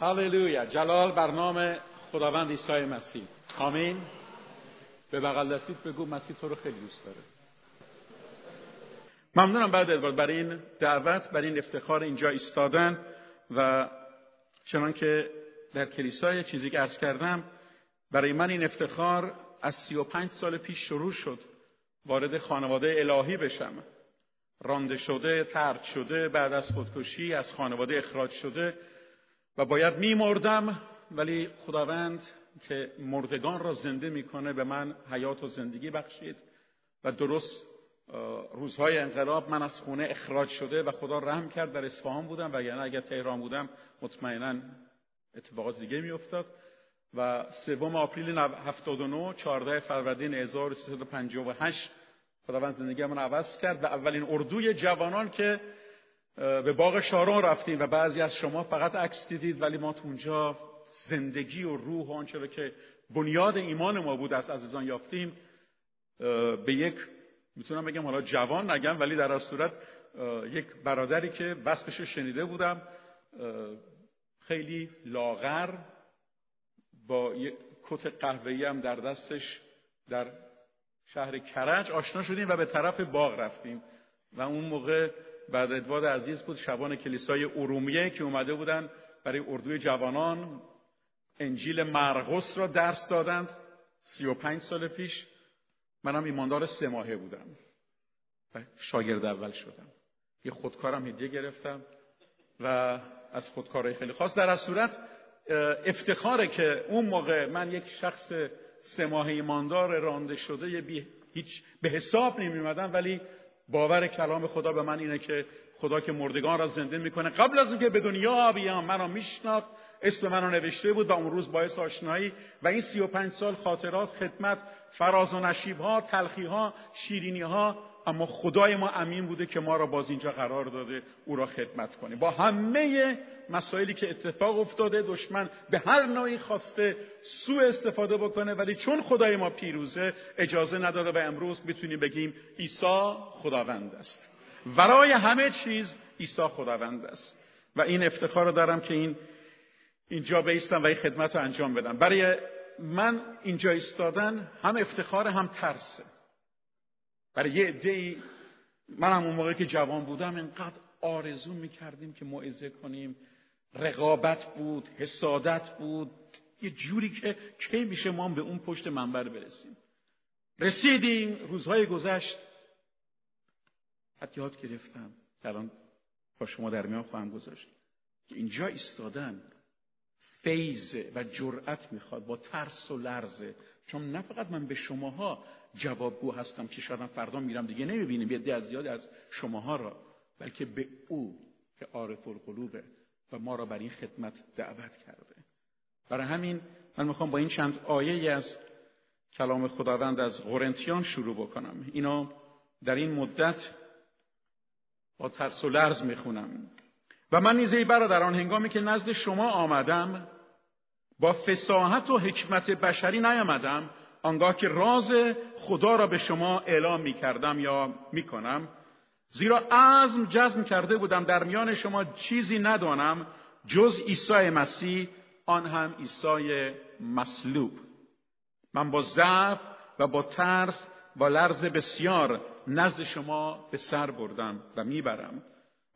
هللویا جلال بر نام خداوند عیسی مسیح. آمین. به بغل دستیت بگو مسیح تو رو خیلی دوست داره. ممنونم بعد ادوارد برای این دعوت برای این افتخار اینجا ایستادن و چنان که در کلیسای چیزی که عرض کردم برای من این افتخار از سی و پنج سال پیش شروع شد وارد خانواده الهی بشم. رانده شده ترد شده بعد از خودکشی از خانواده اخراج شده و باید میمردم ولی خداوند که مردگان را زنده می‌کنه به من حیات و زندگی بخشید و درست روزهای انقلاب من از خونه اخراج شده و خدا رحم کرد در اصفهان بودم و یعنی اگر تهران بودم مطمئنا اتفاقات دیگه میافتاد. و سوم آپریل 79 14 فروردین 1358 خداوند زندگی من عوض کرد و اولین اردوی جوانان که به باغ شارون رفتیم و بعضی از شما فقط عکس دیدید ولی ما تو اونجا زندگی و روح و آنچه که بنیاد ایمان ما بود از عزیزان یافتیم. به یک می‌تونم بگم حالا جوان نگم ولی در صورت یک برادری که بسقش شنیده بودم. خیلی لاغر با یک کت قهوه‌ای هم در دستش در شهر کرج آشنا شدیم و به طرف باغ رفتیم. و اون موقع بعد ادوارد عزیز بود شبان کلیسای ارومیه که اومده بودن برای اردوی جوانان. انجیل مرقس را درس دادند. سی و پنج سال پیش. منم ایماندار سه ماهه بودم. و شاگرد اول شدم. یه خودکارم هدیه گرفتم و از خودکارهای خیلی خاص. در از صورت افتخاره که اون موقع من یک شخص سه ماه ایماندار رانده شده بی هیچ به حساب نمیمدم ولی باور کلام خدا به من اینه که خدا که مردگان را زنده می‌کنه. قبل از اینکه به دنیا بیام منو میشناخت. اسم منو نوشته بود و اون روز باعث آشنایی. و این سی و پنج سال خاطرات خدمت فراز و نشیب ها تلخی ها شیرینی ها اما خدای ما امین بوده که ما را باز اینجا قرار داده او را خدمت کنیم با همه مسائلی که اتفاق افتاده دشمن به هر نوعی خواسته سوء استفاده بکنه ولی چون خدای ما پیروزه اجازه نداده و امروز می‌تونیم بگیم عیسی خداوند است. ورای همه چیز عیسی خداوند است. و این افتخار رو دارم که این اینجا بیستم و این خدمت رو انجام بدم. برای من اینجا ایستادن هم افتخار هم ترسه برای یه عده من هم اون موقع که جوان بودم اینقدر آرزو می‌کردیم که موعظه کنیم. رقابت بود حسادت بود. یه جوری که کی میشه ما به اون پشت منبر برسیم. رسیدیم روزهای گذشت. حتی یاد گرفتم. الان با شما در میان خواهم گذاشت. که اینجا ایستادن فیضه و جرأت می‌خواد با ترس و لرزه چون نه فقط من به شماها جوابگو هستم که شاید فردا میرم دیگه نمی‌بینیم. یه از زیادی از شماها را بلکه به او که عارف القلوبه و ما را بر این خدمت دعوت کرده. برای همین من می‌خوام با این چند آیه از کلام خداوند از قرنتیان شروع بکنم. اینا در این مدت با ترس و لرز می‌خونم. و من نیزه برادران هنگامی که نزد شما آمدم با فساحت و حکمت بشری نیامدم آنگاه که راز خدا را به شما اعلام می کردم یا می کنم زیرا عزم جزم کرده بودم در میان شما چیزی ندانم جز عیسی مسیح آن هم عیسی مصلوب. من با ضعف و با ترس با لرز بسیار نزد شما به سر بردم و می‌برم.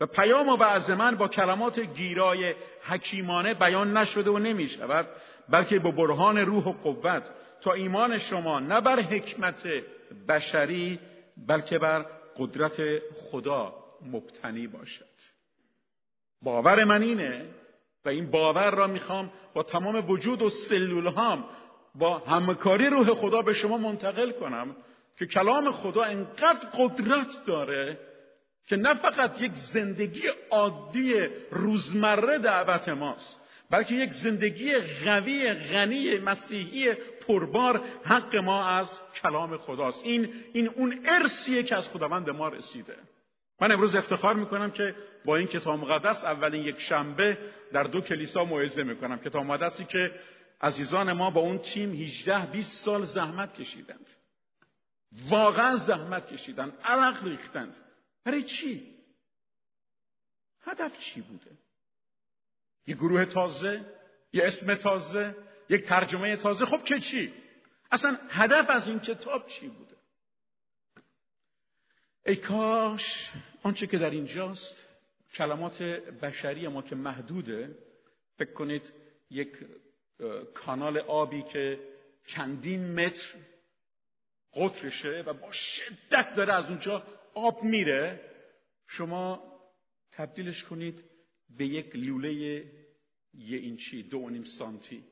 و پیام و وعظ من با کلمات گیرای حکیمانه بیان نشده و نمی شود بلکه با برهان روح و قوت تا ایمان شما نه بر حکمت بشری بلکه بر قدرت خدا مبتنی باشد. باور من اینه و این باور را می‌خوام با تمام وجود و سلول هام با همکاری روح خدا به شما منتقل کنم که کلام خدا انقدر قدرت داره که نه فقط یک زندگی عادی روزمره دعوت ماست بلکه یک زندگی قوی غنی مسیحی پربار حق ما از کلام خداست. این این اون ارسیه که از خداوند ما رسیده. من امروز افتخار می‌کنم که با این کتاب مقدس اولین یک شنبه در دو کلیسا موعظه می‌کنم کتاب مقدسی که عزیزان ما با اون تیم 18 20 سال زحمت کشیدند. واقعا زحمت کشیدند. عرق ریختند. برای چی؟ هدف چی بوده؟ یه گروه تازه یه اسم تازه یک ترجمه تازه خب که چی؟ اصلا هدف از این کتاب چی بوده؟ ای کاش آنچه که در اینجاست کلمات بشری ما که محدوده فکر کنید یک کانال آبی که چندین متر قطرشه و با شدت داره از اونجا آب میره شما تبدیلش کنید به یک لوله یه اینچی دو و نیم سانتی.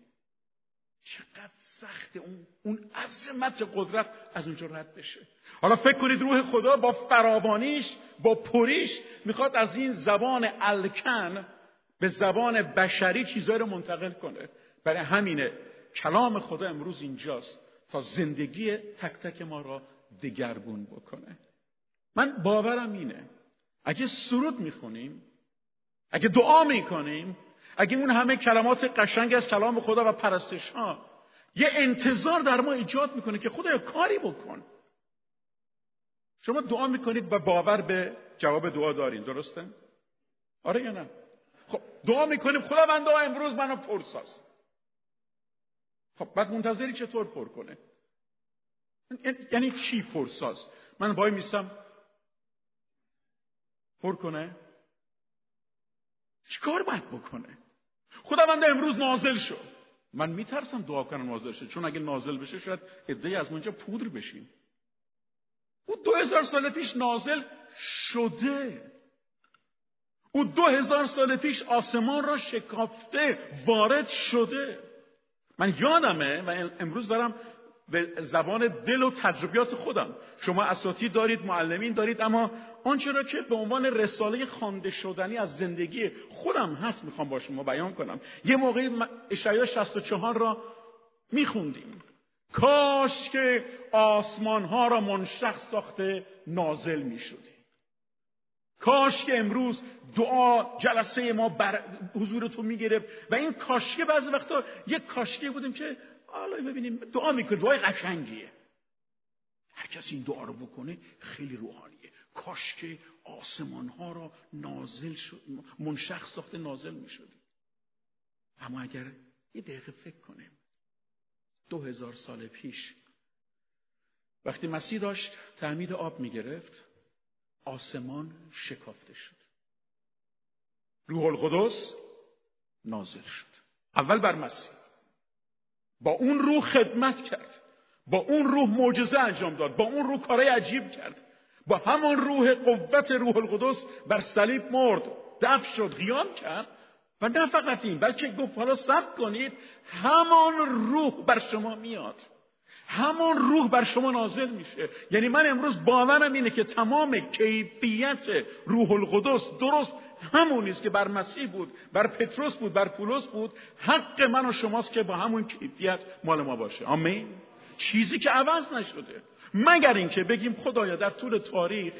چقدر سخت اون اون عظمت قدرت از اونجا رد بشه. حالا فکر کنید روح خدا با فراوانیش با پریش می‌خواد از این زبان الکن به زبان بشری چیزایی رو منتقل کنه. برای همینه کلام خدا امروز اینجاست تا زندگی تک تک ما را دگرگون بکنه. من باورم اینه. اگه سرود می‌خونیم اگه دعا می‌کنیم اگه اون همه کلمات قشنگ از کلام خدا و پرستش ها یه انتظار در ما ایجاد می‌کنه که خدا کاری بکن. شما دعا می‌کنید و باور به جواب دعا دارین درسته؟ آره یا نه؟ خب دعا می‌کنیم خداوندا امروز منو پرساز خب بعد منتظری چطور پر کنه؟ یعنی چی پرساز من وای میستم پر کنه؟ چیکار باید بکنه؟ خداوند امروز نازل شو. من میترسم دعا کنم نازل شه. چون اگه نازل بشه شاید عده از منجا پودر بشیم. او دو هزار سال پیش نازل شده. او دو هزار سال پیش آسمان را شکافته وارد شده. من یادمه و امروز دارم به زبان دل و تجربیات خودم. شما اساتید دارید معلمین دارید اما آنچه را که به عنوان رساله خوانده شدنی از زندگی خودم هست می‌خوام با شما بیان کنم. یه موقعی اشعیا 64 را میخوندیم. کاش که آسمان ها را منشخ ساخته نازل می‌شدیم. کاش که امروز دعا جلسه ما بر حضور تو می‌گرفت و این کاشکه بعضی وقتا یک کاشکه بودیم که حالا ببینیم دعا می‌کنه. دعای قشنگیه. هر کسی این دعا رو بکنه خیلی روحانیه. کاش که آسمان ها را نازل شد منشخ ساخته نازل می‌شد. اما اگر یه دقیقه فکر کنیم دو هزار سال پیش وقتی مسیح داشت تعمید آب می‌گرفت آسمان شکافته شد. روح القدس نازل شد. اول بر مسیح. با اون روح خدمت کرد. با اون روح معجزه انجام داد. با اون روح کارهای عجیب کرد. با همان روح قوت روح القدس بر صلیب مرد. دفع شد قیام کرد. و نه فقط این بلکه گفت حالا سب کنید همان روح بر شما میاد. همان روح بر شما نازل میشه. یعنی من امروز باورم اینه که تمام کیفیت روح القدس درست همون است که بر مسیح بود بر پتروس بود بر پولس بود. حق من و شماست که با همون کیفیت مال ما باشه. آمین. چیزی که عوض نشده. مگر اینکه بگیم خدایا در طول تاریخ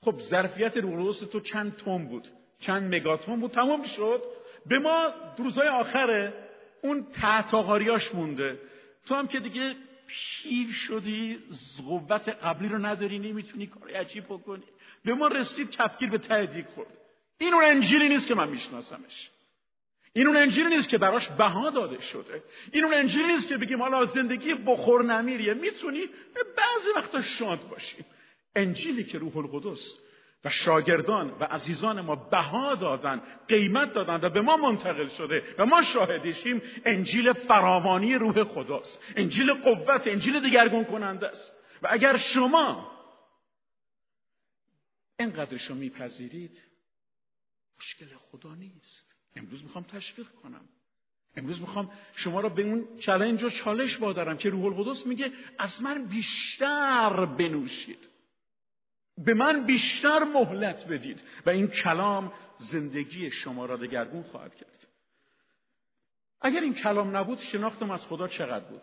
خب ظرفیت روح تو چند تن بود چند مگاتون بود تمام شد. به ما روزهای آخره اون تحتاقاریاش مونده. تو هم که دیگه پیر شدی قوت قبلی رو نداری نمی‌تونی کار عجیب بکنی. به ما رسید کفگیر به ته خورد. این اون انجیلی نیست که من میشناسمش. این اون انجیلی نیست که براش بها داده شده. این اون انجیلی نیست که بگیم حالا زندگی بخور نمیریه. می‌تونی بعضی وقتا شاد باشی. انجیلی که روح القدس و شاگردان و عزیزان ما بها دادن قیمت دادن و به ما منتقل شده و ما شاهدیشیم انجیل فراوانی روح خداست. انجیل قوت انجیل دگرگون کننده است. و اگر شما اینقدرشو میپذیرید مشکل خدا نیست. امروز می‌خوام تشویق کنم. امروز می‌خوام شما را به اون چلنج و چالش وادارم که روح القدس میگه از من بیشتر بنوشید. به من بیشتر مهلت بدید. و این کلام زندگی شما را دگرگون خواهد کرد. اگر این کلام نبود شناختم از خدا چقدر بود.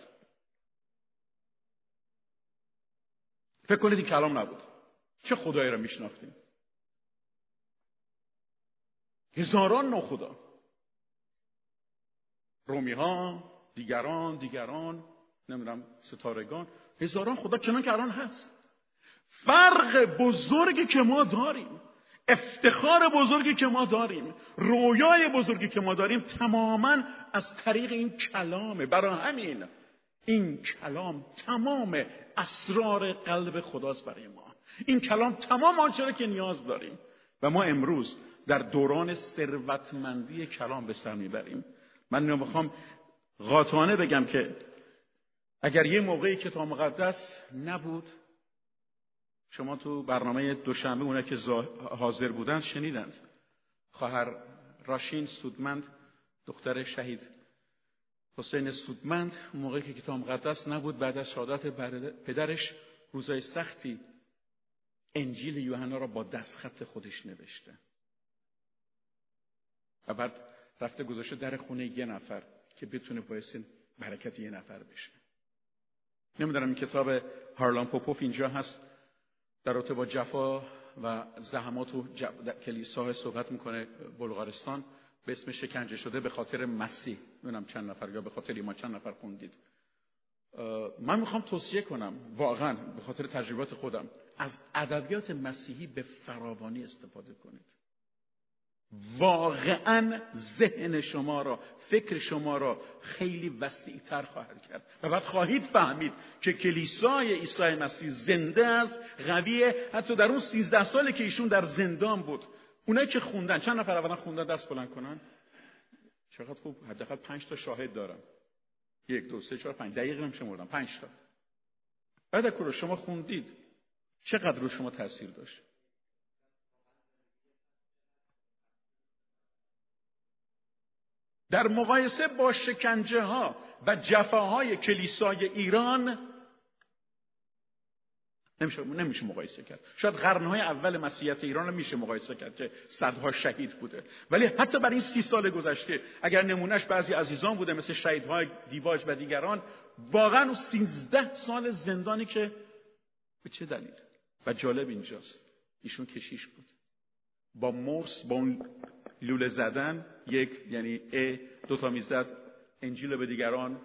فکر کنید این کلام نبود. چه خدایی را میشناختیم؟ هزاران ناخدا. رومی ها دیگران دیگران نمی‌دونم ستارگان. هزاران خدا چنان که الان هست. فرق بزرگی که ما داریم افتخار بزرگی که ما داریم رویای بزرگی که ما داریم تماما از طریق این کلامه برای همین این کلام تمام اسرار قلب خداست برای ما. این کلام تمام آنچه که نیاز داریم. و ما امروز در دوران ثروتمندی کلام به سر می‌بریم. من می‌خوام قاطعانه بگم که اگر یه موقعی کتاب مقدس نبود شما تو برنامه دوشنبه اونه که حاضر بودن شنیدند. خواهر راشین سودمند دختر شهید حسین سودمند موقعی که کتاب مقدس نبود بعد از شهادت پدرش روزای سختی انجیل یوحنا را با دستخط خودش نوشته. و بعد رفته گذاشته در خونه یه نفر که بتونه باعث برکت یه نفر بشه. نمی‌دونم این کتاب هارلان پوپوف اینجا هست. در رابطه با جفا و زحمات و کلیسا صحبت می‌کنه بلغارستان. به اسم شکنجه شده به خاطر مسیح. نمی‌دونم چند نفر یا به خاطر ایمان چند نفر خوندید. من می‌خوام توصیه کنم واقعا به خاطر تجربات خودم از ادبیات مسیحی به فراوانی استفاده کنید. واقعا ذهن شما را فکر شما را خیلی وسیعتر خواهد کرد. و بعد خواهید فهمید که کلیسای عیسی مسیح زنده است قویه حتی در اون سیزده سالی که ایشون در زندان بود. اونایی که خوندن چند نفر اولا خوندن؟ دست بلند کنن. چقدر خوب. حداقل پنج تا شاهد دارم. یک دو سه چهار پنج. دقیق نمیشه پنج تا. بعد شما خوندید. چقدر رو شما تاثیر داشت؟ در مقایسه با شکنجه ها و جفاهای کلیسای ایران نمیشه نمیشه مقایسه کرد. شاید قرنهای اول مسیحیت ایران رو میشه مقایسه کرد که صدها شهید بوده. ولی حتی برای این سی سال گذشته اگر نمونهش بعضی عزیزان بوده مثل شهیدهای دیواج و دیگران واقعا اون سیزده سال زندانی که به چه دلیل؟ و جالب اینجاست ایشون کشیش بود. با مرس با اون لوله زدن یک یعنی ا دو تا می‌زد انجیل به دیگران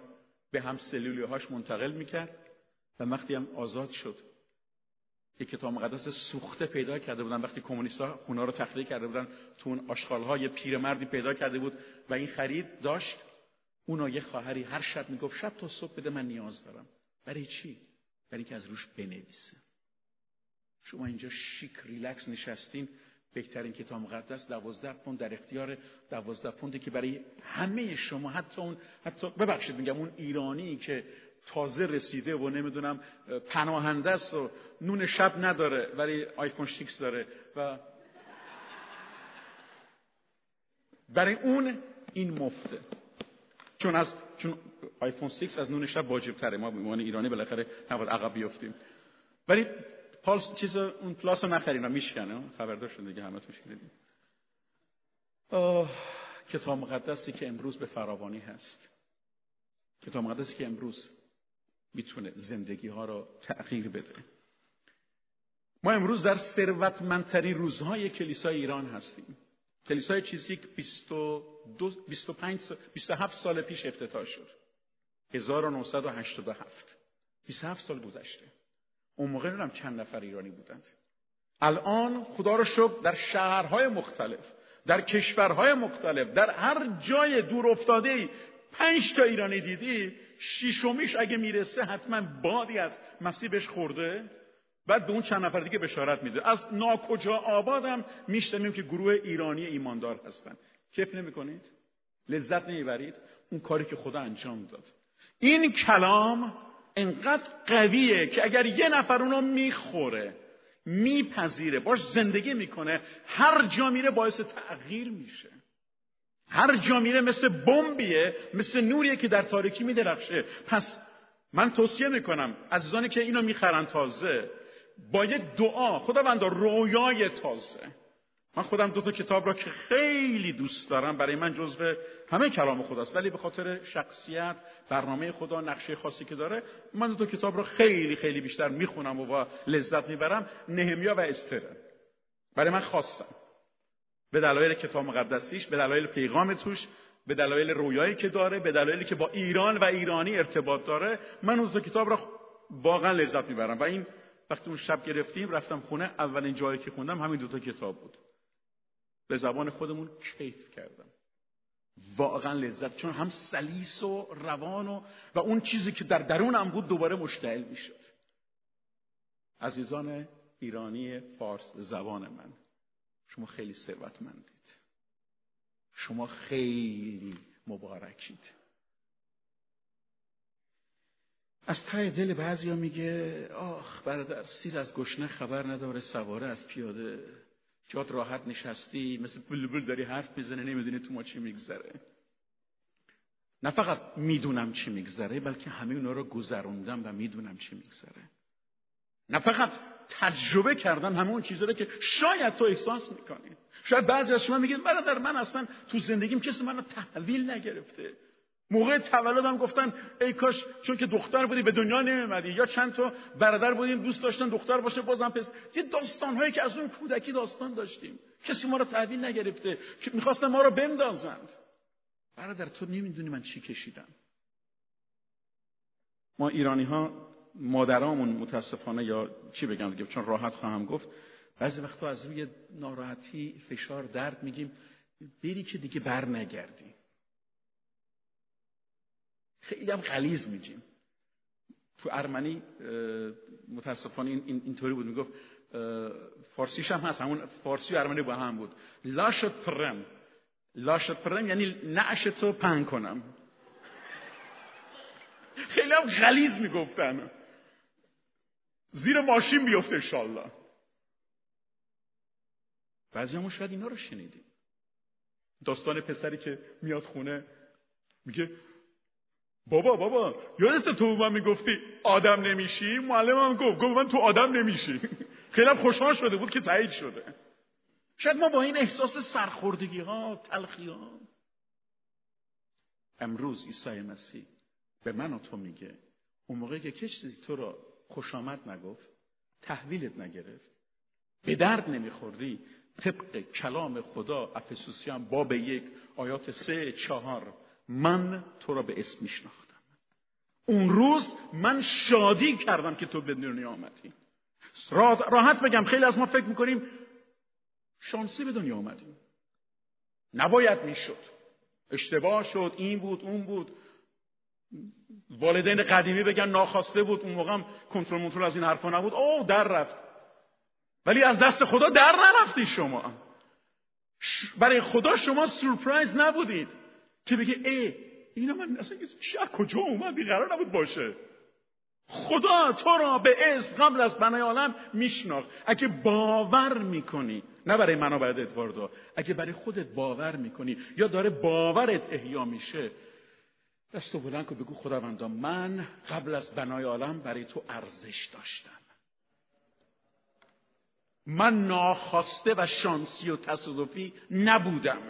به هم سلولی هاش منتقل می‌کرد و وقتی هم آزاد شد. یک کتاب مقدس سوخته پیدا کرده بودن. وقتی کمونیست‌ها خونا رو تخلیه کرده بودن تو اون آشغال‌ها یه پیرمردی پیدا کرده بود و این خرید داشت. اونا یه خواهری هر شب می‌گفت شب تا صبح بده من نیاز دارم. برای چی؟ برای اینکه از روش بنویسه. شما اینجا شیک ریلکس نشستین. بهترین کتاب مقدس دوازده پوند در اختیار دوازده پوندی که برای همه شما حتی اون حتی ببخشید میگم اون ایرانی که تازه رسیده و نمی‌دونم پناهنده است و نون شب نداره ولی آیفون 6 داره و برای اون این مفته. چون از چون آیفون 6 از نون شب واجب تره ما به ایرانی بالاخره نباید عقب بیفتیم ولی پالس چیز اون پلاس رو نخرین میشکنه. خبردار شده دیگه همه تو شنیدیم کتاب مقدسی که امروز به فراوانی هست. کتاب مقدسی که امروز می‌تونه زندگی ها رو تغییر بده. ما امروز در ثروتمندترین روزهای کلیسای ایران هستیم. کلیسای چیزی که 25 27 سال پیش افتتاح شد. 1987 27 سال گذشته. اون موقع نمی‌دونم چند نفر ایرانی بودند. الان خدا رو شکر در شهرهای مختلف در کشورهای مختلف در هر جای دور افتاده ای پنج تا ایرانی دیدی شیشمیش اگه می‌رسه حتما بادی از مسیح خورده. بعد به اون چند نفر دیگه بشارت میده. از ناکجا آبادم میشنویم که گروه ایرانی ایماندار هستن. کیف نمی‌کنید؟ لذت نمی‌برید؟ اون کاری که خدا انجام داد. این کلام انقدر قویه که اگر یه نفر اونو می‌خوره میپذیره باش زندگی می‌کنه هر جا میره باعث تغییر میشه. هر جا میره مثل بمبیه مثل نوریه که در تاریکی میدرخشه. پس من توصیه می‌کنم عزیزانی که اینو می‌خرن تازه با یه دعا خداوندا رویای تازه. من خودم دو تا کتاب را که خیلی دوست دارم برای من جزو همه کلام خداست. ولی به خاطر شخصیت برنامه خدا نقشه خاصی که داره من دو تا کتاب را خیلی خیلی بیشتر می‌خونم و با لذت می‌برم. نهمیا و استره برای من خاصم به دلایل کتاب مقدسیش به دلایل پیغام توش به دلایل رویایی که داره به دلایلی که با ایران و ایرانی ارتباط داره. من اون دو کتاب را واقعا لذت می‌برم و این وقتی اون شب گرفتیم رفتم خونه اولین جایی که خوندم همین دو تا کتاب بود. به زبان خودمون کیف کردم. واقعا لذت چون هم سلیس و روان و, و اون چیزی که در درونم بود دوباره مشتعل می‌شد. عزیزان ایرانی فارس زبان من. شما خیلی ثروتمندید. شما خیلی مبارکید. از ته دل بعضیا میگه آخ برادر سیر از گشنه خبر نداره سواره از پیاده. جات راحت نشستی مثل بلبل داری حرف می‌زنه نمی‌دونی تو ما چی میگذره. نه فقط می‌دونم چی میگذره بلکه همه اونا رو گذروندم و می‌دونم چی میگذره. نه فقط تجربه کردن همه اون رو که شاید تو احساس می‌کنی. شاید بعضی از شما میگید برادر من اصلا تو زندگیم کسی منو تحویل نگرفته. موقع تولدم گفتن ای کاش چون که دختر بودی به دنیا نمیمدی یا چند تا برادر بودیم دوست داشتن دختر باشه بازم پس یه داستان هایی که از اون کودکی داستان داشتیم. کسی ما رو تحویل نگرفته که می‌خواستن ما رو بندازند. برادر تو نمی‌دونی من چی کشیدم. ما ایرانی ها مادرامون متاسفانه یا چی بگم دیگه چون راحت خواهم گفت بعضی وقتا از روی ناراحتی فشار درد میگیم. بری که دیگه بر نگردی. خیلی هم غلیز میگیم. تو ارمنی متاسفانه این اینطوری بود. می‌گفت فارسیش هم هست. همون فارسی و ارمنی با هم بود. لاشت پرم. لاشت پرم یعنی نعش تو پنگ کنم. خیلی هم غلیز می‌گفتن. زیر ماشین بیفته انشالله بعضی همون شاید اینا رو شنیدیم. داستان پسری که میاد خونه میگه بابا بابا یادت تو من می‌گفتی آدم نمیشی؟ معلمم گفت گفت من تو آدم نمیشی. خیلی خوشحال شده بود که تایید شده. شاید ما با این احساس سرخوردگی ها تلخی ها. امروز عیسی مسیح به من و تو میگه اون موقعی که کسی تو را خوش آمد نگفت تحویلت نگرفت. به درد نمیخوردی؟ طبق کلام خدا افسوسیان باب یک آیات سه چهار من تو را به اسم میشناختم. اون روز من شادی کردم که تو به دنیا آمدی. راحت بگم خیلی از ما فکر می‌کنیم شانسی به دنیا آمدیم. نباید می‌شد. اشتباه شد این بود اون بود. والدین قدیمی بگن ناخواسته بود اون موقع هم کنترل منترل از این حرفا نبود. اوه در رفت. ولی از دست خدا در نرفتی شما. برای خدا شما سورپرایز نبودید. که بگه ای اینا من اصلا چی کجا اومد؟ قرار نبود باشه. خدا تو را به اسم قبل از بنای عالم میشناخت. اگه باور می‌کنی نه برای منو باید ادواردو اگه برای خودت باور می‌کنی یا داره باورت احیا میشه دستو بلند کن بگو خداوندا من قبل از بنای عالم برای تو ارزش داشتم. من ناخواسته و شانسی و تصادفی نبودم.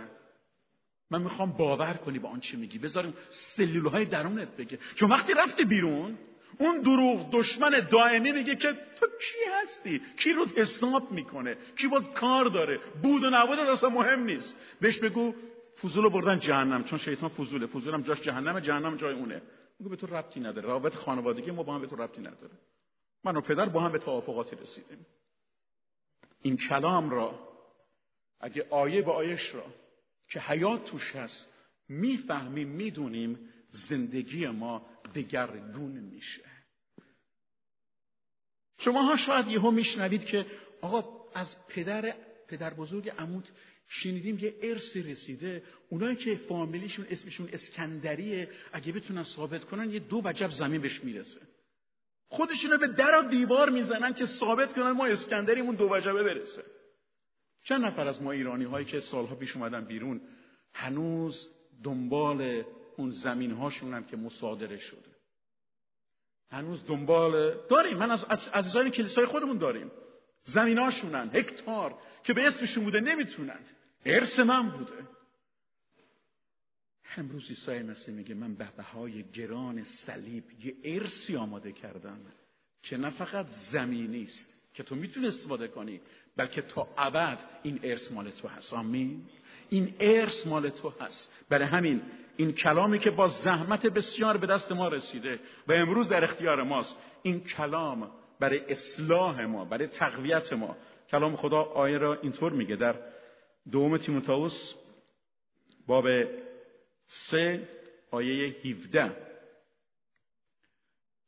من می‌خوام باور کنی با آنچه میگی. بذاریم سلول های درونت بگه. چون وقتی رفتی بیرون اون دروغ دشمن دائمی میگه که تو کی هستی؟ کی رو حساب می‌کنه؟ کی باید کار داره؟ بود و نبود اصلا مهم نیست. بهش بگو فضول بردن جهنم چون شیطان فضوله. فضول هم جاش جهنم جهنم جای اونه. میگه به تو ربطی نداره. رابط خانوادگی ما با هم به تو ربطی نداره. من و پدر با هم به توافقاتی رسیدیم. این کلام را اگه آیه به آیش را که حیات توش هست می‌فهمیم می‌دونیم زندگی ما دگرگون میشه. شما ها شاید یهو میشنوید که آقا از پدر پدر بزرگ عموت شنیدیم یه ارثی رسیده. اونایی که فامیلیشون اسمشون اسکندریه اگه بتونن ثابت کنن یه دو وجب زمین بهش می‌رسه. خودشونو به در و دیوار می‌زنن که ثابت کنن ما اسکندریمون دو وجبه برسه. چند نفر از ما ایرانی هایی که سالها پیش اومدن بیرون هنوز دنبال اون زمین هاشونن که مصادره شده. هنوز دنبال داریم. من از عزیزان کلیسای خودمون داریم. زمیناشونن هکتار که به اسمشون بوده نمی‌تونن ارث من بوده. امروز عیسی مسیح میگه من به بهای گران صلیب یه ارسی آماده کردم که نه فقط زمینی است که تو می‌تونی استفاده کنی بلکه تا ابد این ارث مال تو هست. آمین. این ارث مال تو هست. برای همین این کلامی که با زحمت بسیار به دست ما رسیده و امروز در اختیار ماست این کلام برای اصلاح ما برای تقویت ما. کلام خدا آیه را اینطور میگه در دوم تیموتائوس باب سه آیه 17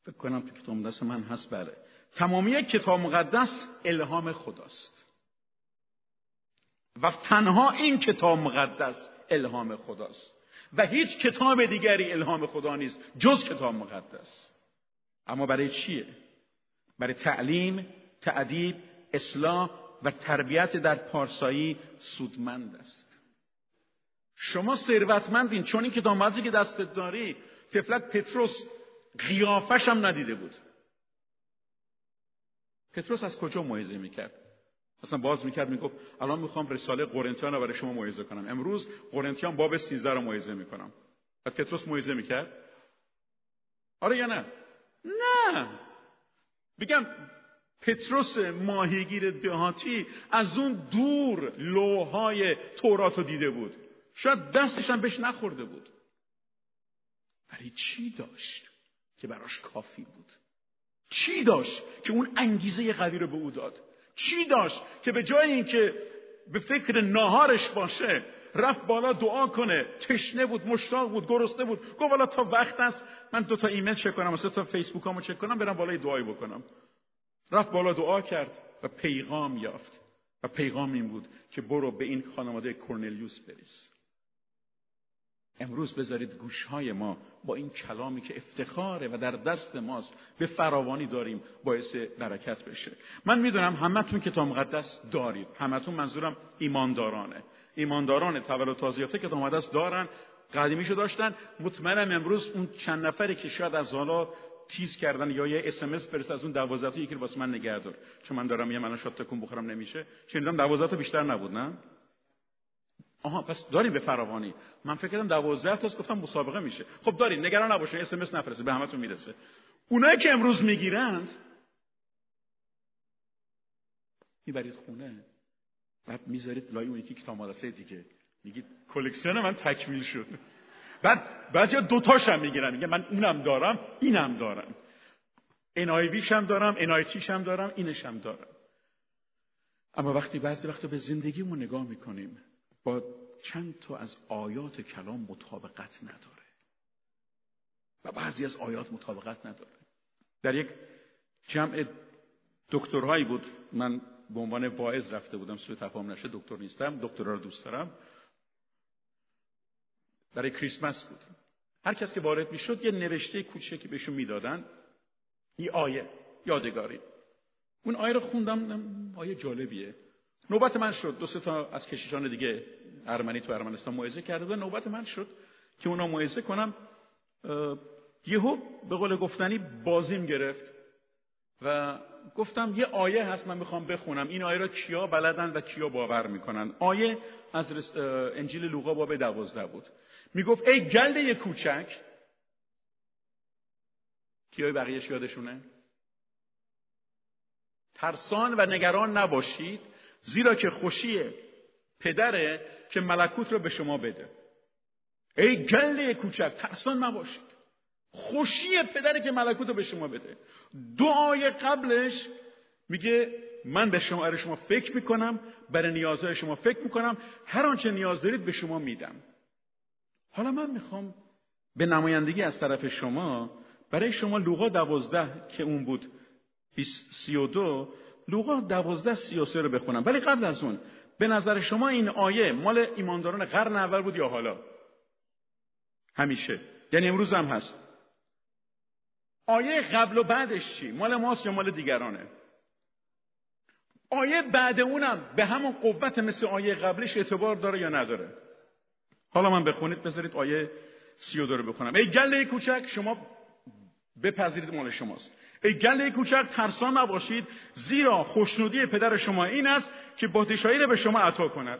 فکر کنم تو کتاب دست من هست بله. تمامی کتاب مقدس الهام خداست. و تنها این کتاب مقدس الهام خداست. و هیچ کتاب دیگری الهام خدا نیست جز کتاب مقدس. اما برای چیه؟ برای تعلیم تعدیب اصلاح و تربیت در پارسایی سودمند است. شما ثروتمندین چون این کتاب مقدسی که دستت داری تفلک پتروس قیافش هم ندیده بود. پتروس از کجا موعظه می‌کرد؟ اصلا باز می‌کرد می‌گفت الان می‌خوام رساله قرنتیان رو برای شما موعظه کنم. امروز قرنتیان باب 13 رو موعظه می‌کنم. و پتروس موعظه می‌کرد؟ آره یا نه؟ نه! بگم پتروس ماهیگیر دهاتی از اون دور لوهای تورات رو دیده بود. شاید دستش هم بهش نخورده بود. برای چی داشت که براش کافی بود؟ چی داشت که اون انگیزه قوی رو به او داد؟ چی داشت که به جای اینکه به فکر ناهارش باشه رفت بالا دعا کنه. تشنه بود مشتاق بود گرسنه بود. گفت والا تا وقت است من دو تا ایمیل چک کنم و سه تا فیسبوک همو چک کنم برم بالای دعایی بکنم. رفت بالا دعا کرد و پیغام یافت. و پیغام این بود که برو به این خانواده کورنلیوس بریز امروز بذارید گوشهای ما با این کلامی که افتخاره و در دست ماست به فراوانی داریم باعث برکت بشه. من می‌دونم همتون کتاب مقدس دارید. همتون منظورم ایماندارانه. ایمانداران تولد تازه یافته کتاب مقدس دارن قدیمیشو داشتن. مطمئنم امروز اون چند نفری که شاید از حالا تیز کردن یا یه اس ام اس فرست از اون 12 تا یکی واسه من نگه دار. چون من دارم یه منو شات تکون بخورم نمیشه. شنیدم 12 تا بیشتر نبود نه؟ آها پس داریم به فراوانی. من فکر کردم 12 تاست گفتم مسابقه میشه. خب داریم نگران نباشین اس ام اس نفرسته به همتون می‌رسه. اونایی که امروز می‌گیرند می‌برید خونه. بعد می‌ذارید لای اون یکی کتاب مدرسه دیگه. میگید کلکسیون من تکمیل شد. بعد بعضی دوتاش هم می‌گیرن. میگه من اونم دارم اینم دارم. انایویش هم دارم انایتیش هم دارم اینش هم دارم. اما وقتی بعضی وقتا به زندگیمون نگاه می‌کنیم با چند تا از آیات کلام مطابقت نداره. و بعضی از آیات مطابقت نداره. در یک جمع دکترهایی بود. من به عنوان واعظ رفته بودم سوی تفاهم نشه دکتر نیستم. دکترها رو دوست دارم. برای کریسمس بود. هر کس که وارد می‌شد یه نوشته کوچکی بهشون می‌دادن این آیه یادگاری. اون آیه رو خوندم آیه جالبیه. نوبت من شد. دو تا از کشیشان دیگه ارمنی تو ارمنستان موعظه کرده و نوبت من شد که اونا موعظه کنم. یهو به قول گفتنی بازیم گرفت و گفتم یه آیه هست من می‌خوام بخونم. این آیه را کیا بلدن و کیا باور می‌کنن؟ آیه از انجیل لوقا باب دوازده بود. می‌گفت ای گلده کوچک. کیای بقیهش یادشونه؟ ترسان و نگران نباشید زیرا که خوشی پدره که ملکوت رو به شما بده. ای گله کوچک ترسان نباشید. خوشی پدره که ملکوت رو به شما بده. دعای قبلش میگه من به شما شما فکر می‌کنم برای نیازهای شما فکر می‌کنم. هر آنچه نیاز دارید به شما میدم. حالا من می‌خوام به نمایندگی از طرف شما برای شما لوقا دوازده که اون بود سی و دو لوقا دوازده سی سه رو بخونم. ولی قبل از اون به نظر شما این آیه مال ایمانداران قرن اول بود یا حالا؟ همیشه. یعنی امروز هم هست. آیه قبل و بعدش چی؟ مال ماست یا مال دیگرانه؟ آیه بعد اونم به همون قوت مثل آیه قبلش اعتبار داره یا نداره؟ حالا من بخونید بذارید آیه سی و رو بخونم. ای گله کوچک شما بپذیرید مال شماست. ای گله کوچک ترسان نباشید زیرا خوشنودی پدر شما این است که پادشاهی را به شما عطا کند.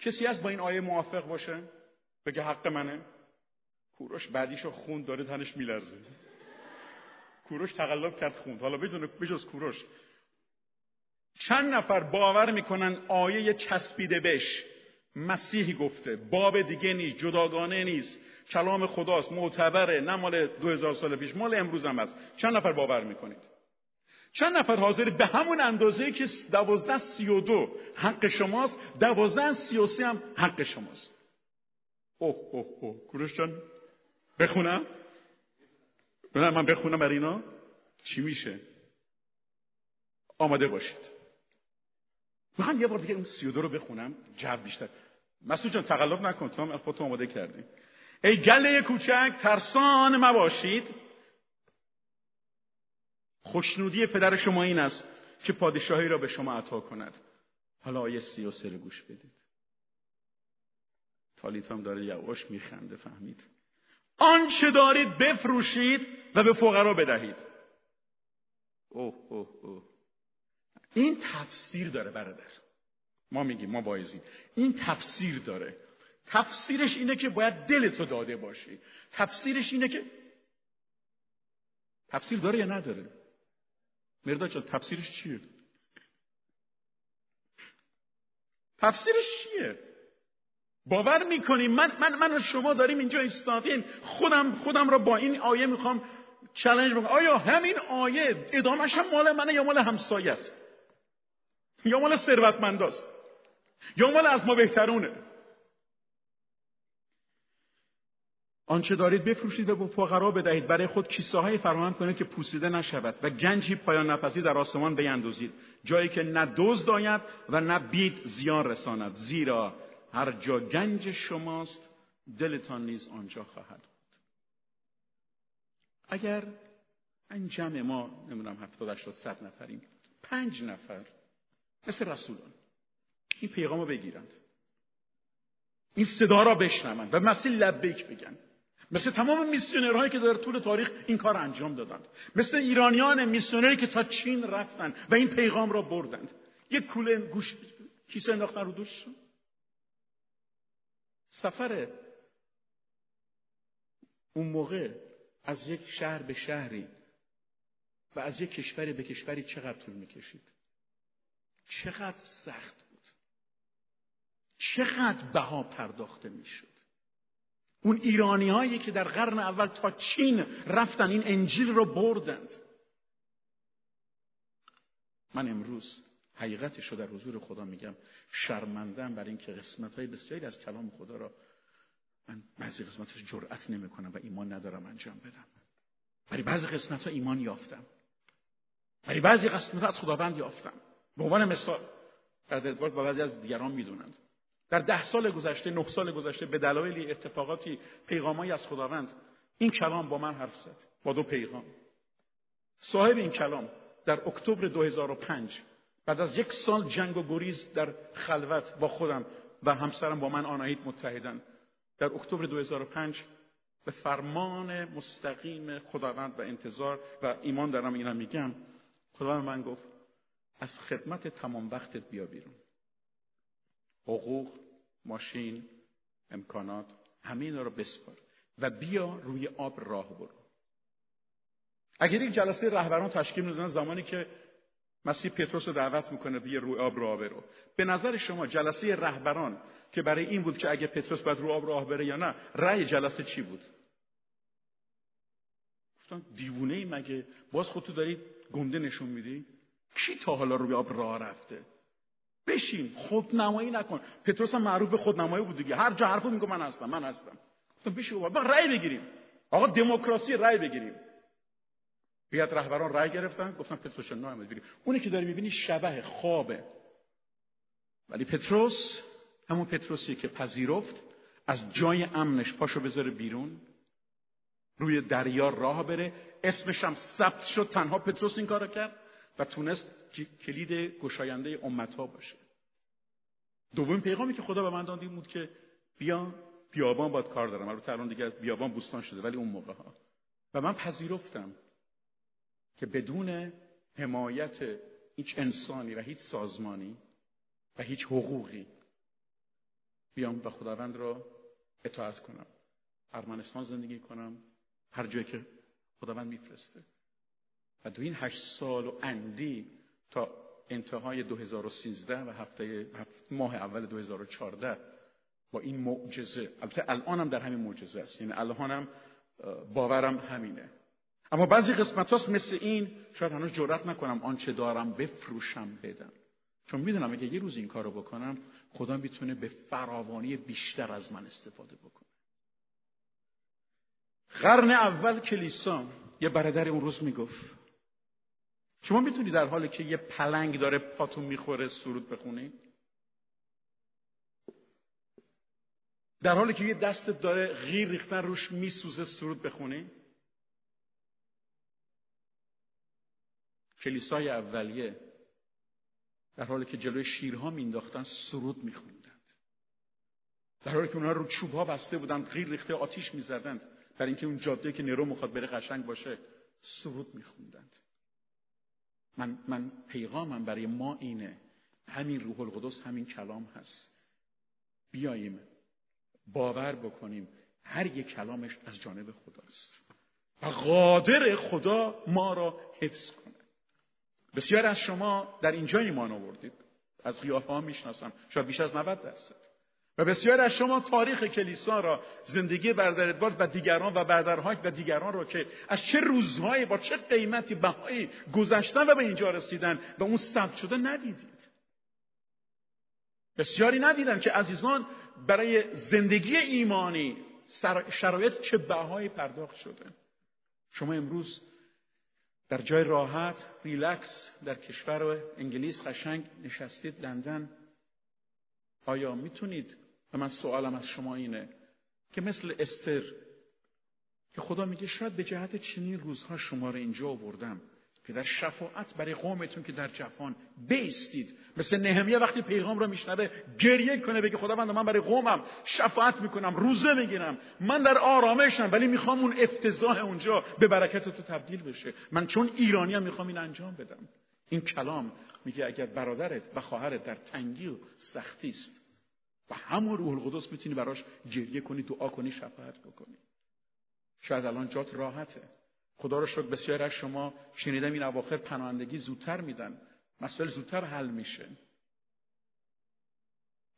کسی هست با این آیه موافق باشه؟ بگه حق منه؟ کوروش بعدیشو خوند داره تنش میلرزه. کوروش تقلب کرد خوند. حالا بدون بجز کوروش. چند نفر باور می‌کنن آیه چسبیده بش مسیحی گفته باب دیگه نیست جداگانه نیست. کلام خداست معتبره نه مال دو هزار سال پیش مال امروز هم هست. چند نفر باور می‌کنید؟ چند نفر حاضر به همون اندازه که دوازده سی و دو حق شماست دوازده سی و سی هم حق شماست. اوه اوه اوه. کوروش بخونم؟ نه من بخونم برای اینا. چی میشه؟ آماده باشید. می‌خوام یه بار دیگه اون سی و دو رو بخونم جو بیشتر. مسعود جان تقلب نکن تو خودتو آماده کردی. ای گله کوچک ترسان مباشید. خوشنودی پدر شما این است که پادشاهی را به شما عطا کند. حالا آیه سی و سه گوش بدید. تالیت هم داره یواش میخنده فهمید. آنچه دارید بفروشید و به فقرا بدهید. اوه اوه اوه. این تفسیر داره برادر. ما میگیم ما بایزیم این تفسیر داره. تفسیرش اینه که باید دلتو داده باشی. تفسیرش اینه که تفسیر داره یا نداره؟ مرداد جان تفسیرش چیه؟ تفسیرش چیه؟ باور می‌کنیم من من من و شما داریم اینجا ایستادیم. خودم خودم را با این آیه می‌خوام چالش بکنم. آیا همین آیه ادامش هم مال منه یا مال همسایه است؟ یا مال ثروتمنداست؟ یا مال از ما بهترونه. آنچه دارید بفروشید و به فقرا بدهید. برای خود کیسه های فراهم کنید که پوسیده نشود و گنجی پایان نپذیر در آسمان بیندازید. جایی که نه دزد آید و نه بید زیان رساند. زیرا هر جا گنج شماست دلتان نیز آنجا خواهد بود. اگر این جمع ما نمی‌دونم هفتاد هشتاد صد نفریم. پنج نفر مثل رسولان. این پیغام رو بگیرند. این صدا را بشنوند و مسیح لبیک بگن. مثل تمام میسیونرهایی که در طول تاریخ این کار انجام دادند. مثل ایرانیان میسیونری که تا چین رفتند و این پیغام را بردند. یک کوله گوش کیسه انداختن رو دوششون سفر اون موقع از یک شهر به شهری و از یک کشوری به کشوری چقدر طول می‌کشید؟ چقدر سخت چقدر بها پرداخته می‌شد. اون ایرانی هایی که در قرن اول تا چین رفتن این انجیل رو بردند. من امروز حقیقتش رو در حضور خدا میگم. شرمندم برای اینکه قسمت های بسیاری از کلام خدا را من بعضی قسمتش جرأت نمی‌کنم و ایمان ندارم انجام بدم. برای بعضی قسمت ها ایمان یافتم. برای بعضی قسمت ها از خداوند یافتم. به عنوان مثال در و بعضی از دیگران می‌دونند. در ده سال گذشته نه سال گذشته به دلایل اتفاقاتی پیغامایی از خداوند این کلام با من حرف زد با دو پیغام. صاحب این کلام در اکتبر 2005 بعد از یک سال جنگ و گریز در خلوت با خودم و همسرم با من آناهید متحدن. در اکتبر 2005 به فرمان مستقیم خداوند و انتظار و ایمان دارم اینم میگم خداوند من گفت از خدمت تمام وقتت بیا بیرون. حقوق ماشین امکانات همه اینا رو بسپار و بیا روی آب راه برو. اگر یک جلسه رهبران تشکیل می‌دادن زمانی که مسیح پتروس رو دعوت می‌کنه بیا روی آب راه برو. به نظر شما جلسه رهبران که برای این بود که اگه پتروس باید رو آب راه بره یا نه رأی جلسه چی بود؟ گفتن دیوونه ای مگه؟ باز خودتو داری گنده نشون میدی؟ کی تا حالا روی آب راه رفته؟ بشین خودنمایی نکن. پتروس هم معروف به خودنمایی بود دیگه. هر جا حرفو میگه من هستم من هستم. گفتم بشین با رأی بگیریم. آقا دموکراسی رأی بگیریم. بیاد رهبران رأی گرفتن. گفتن پتروس نه بگیریم. اونی که داری می‌بینی شبه خوابه. ولی پتروس همون پتروسی که پذیرفت از جای امنش پاشو بذاره بیرون روی دریا راه بره. اسمش هم ثبت شد. تنها پتروس این کارو کرد. و تونست کلید گشاینده امت ها باشه. دومین پیغامی که خدا به من داد این بود که بیا بیابان باید کار دارم. البته الان دیگه بیابان بوستان شده ولی اون موقع ها. و من پذیرفتم که بدون حمایت هیچ انسانی و هیچ سازمانی و هیچ حقوقی بیام و خداوند را اطاعت کنم ارمنستان زندگی کنم هر جایی که خداوند میفرسته. و دو این هشت سال و اندی تا انتهای 2013 و هفته ماه اول 2014 با این معجزه. البته الانم در همین معجزه است. یعنی الانم باورم همینه. اما بعضی قسمت هاست مثل این شاید هنوز جرات نکنم آنچه دارم بفروشم بدم. چون می‌دونم اگه یه روز این کارو بکنم خدا می‌تونه به فراوانی بیشتر از من استفاده بکنه. قرن اول کلیسا یه برادر اون روز می‌گفت شما می‌تونی در حالی که یه پلنگ داره پاتون می‌خوره سرود بخونی؟ در حالی که یه دستت داره غیر ریختن روش میسوزه سرود بخونی؟ کلیسای اولیه در حالی که جلوی شیرها مینداختن سرود میخوندند در حالی که اونها رو چوب ها بسته بودند غیر ریخته آتیش می‌زدند برای اینکه اون جاده که نرو می‌خواد بره قشنگ باشه سرود میخوندند من, من پیغامم برای ما اینه. همین روح القدس همین کلام هست. بیاییم باور بکنیم هر یک کلامش از جانب خداست و قادر خدا ما را حفظ کنه. بسیار از شما در اینجا ایمان آوردید از قیافه ها می‌شناسم. شاید بیش از 90 درصد. و بسیار از شما تاریخ کلیسا را زندگی بردر ادوارد و دیگران و بردرهایک و دیگران را که از چه روزهایی با چه قیمتی بهایی گذشتن و به اینجا رسیدن و اون ثبت شده ندیدید. بسیاری ندیدن که عزیزان برای زندگی ایمانی شرایط چه بهایی پرداخت شده. شما امروز در جای راحت ریلکس در کشور انگلیس قشنگ نشستید لندن. آیا می‌تونید و من سوالم از شما اینه که مثل استر که خدا میگه شاید به جهت چنین روزها شما رو اینجا آوردم که در شفاعت برای قومتون که در جفان بیستید. مثل نهمیه وقتی پیغام رو میشنوه گریه کنه بگه خداوند من برای قومم شفاعت می‌کنم روزه می‌گیرم. من در آرامشم ولی می‌خوام اون افتضاح اونجا به برکت تو تبدیل بشه. من چون ایرانی هم می‌خوام این انجام بدم. این کلام میگه اگر برادرت و خواهرت در تنگی و سختی است و همون روح القدس می‌تونی براش گریه کنی دعا کنی شفاعت بکنی. شاید الان جات راحته. خدا رو شکر بسیار از شما شنیدم این اواخر پناهندگی زودتر میدن. مسائل زودتر حل میشه.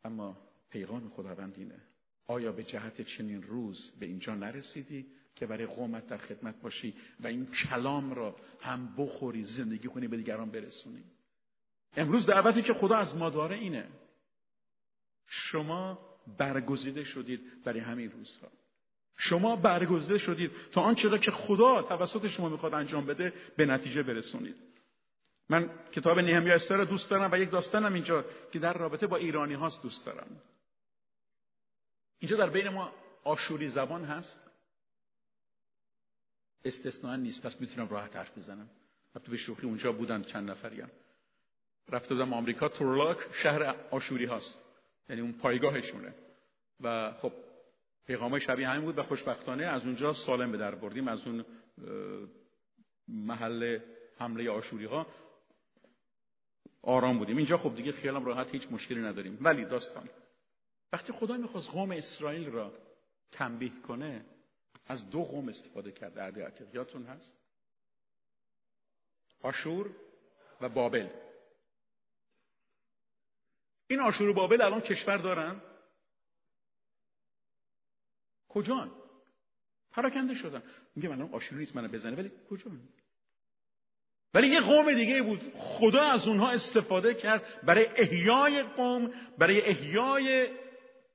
اما پیغام خداوند اینه. آیا به جهت چنین روز به اینجا نرسیدی که برای قومت در خدمت باشی و این کلام را هم بخوری زندگی کنی به دیگران برسونی؟ امروز دعوتی که خدا از ما داره اینه. شما برگزیده شدید برای همین روزها. شما برگزیده شدید تا آنچه را که خدا توسط شما می‌خواد انجام بده به نتیجه برسونید. من کتاب نهمیا استر دوست دارم و یک داستانم اینجا که در رابطه با ایرانی هاست دوست دارم. اینجا در بین ما آشوری زبان هست. استثناء نیست پس می‌تونم راحت حرف بزنم. تو به شوخی اونجا بودن چند نفریم. رفته بودم آمریکا تورلاک شهر آشوری هاست. یعنی اون پایگاهشونه. و خب پیغامای شبیه همین بود و خوشبختانه از اونجا سالم به در بردیم. از اون محل حمله آشوری ها آرام بودیم. اینجا خب دیگه خیالم راحت هیچ مشکلی نداریم. ولی داستان. وقتی خدا می‌خواست قوم اسرائیل را تنبیه کنه از دو قوم استفاده کرد. در یادتون هست. آشور و بابل. این آشور و بابل الان کشور دارن؟ کجان؟ پراکنده شدن. میگه من آشوری نیست منو بزنه. ولی کجان؟ ولی یه قوم دیگه بود. خدا از اونها استفاده کرد برای احیای قوم برای احیای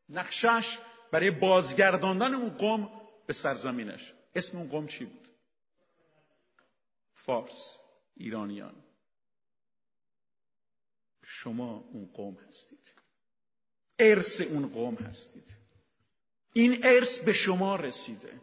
نقشش برای بازگرداندن اون قوم به سرزمینش. اسم اون قوم چی بود؟ فارس. ایرانیان. شما اون قوم هستید. ارث اون قوم هستید. این ارث به شما رسیده.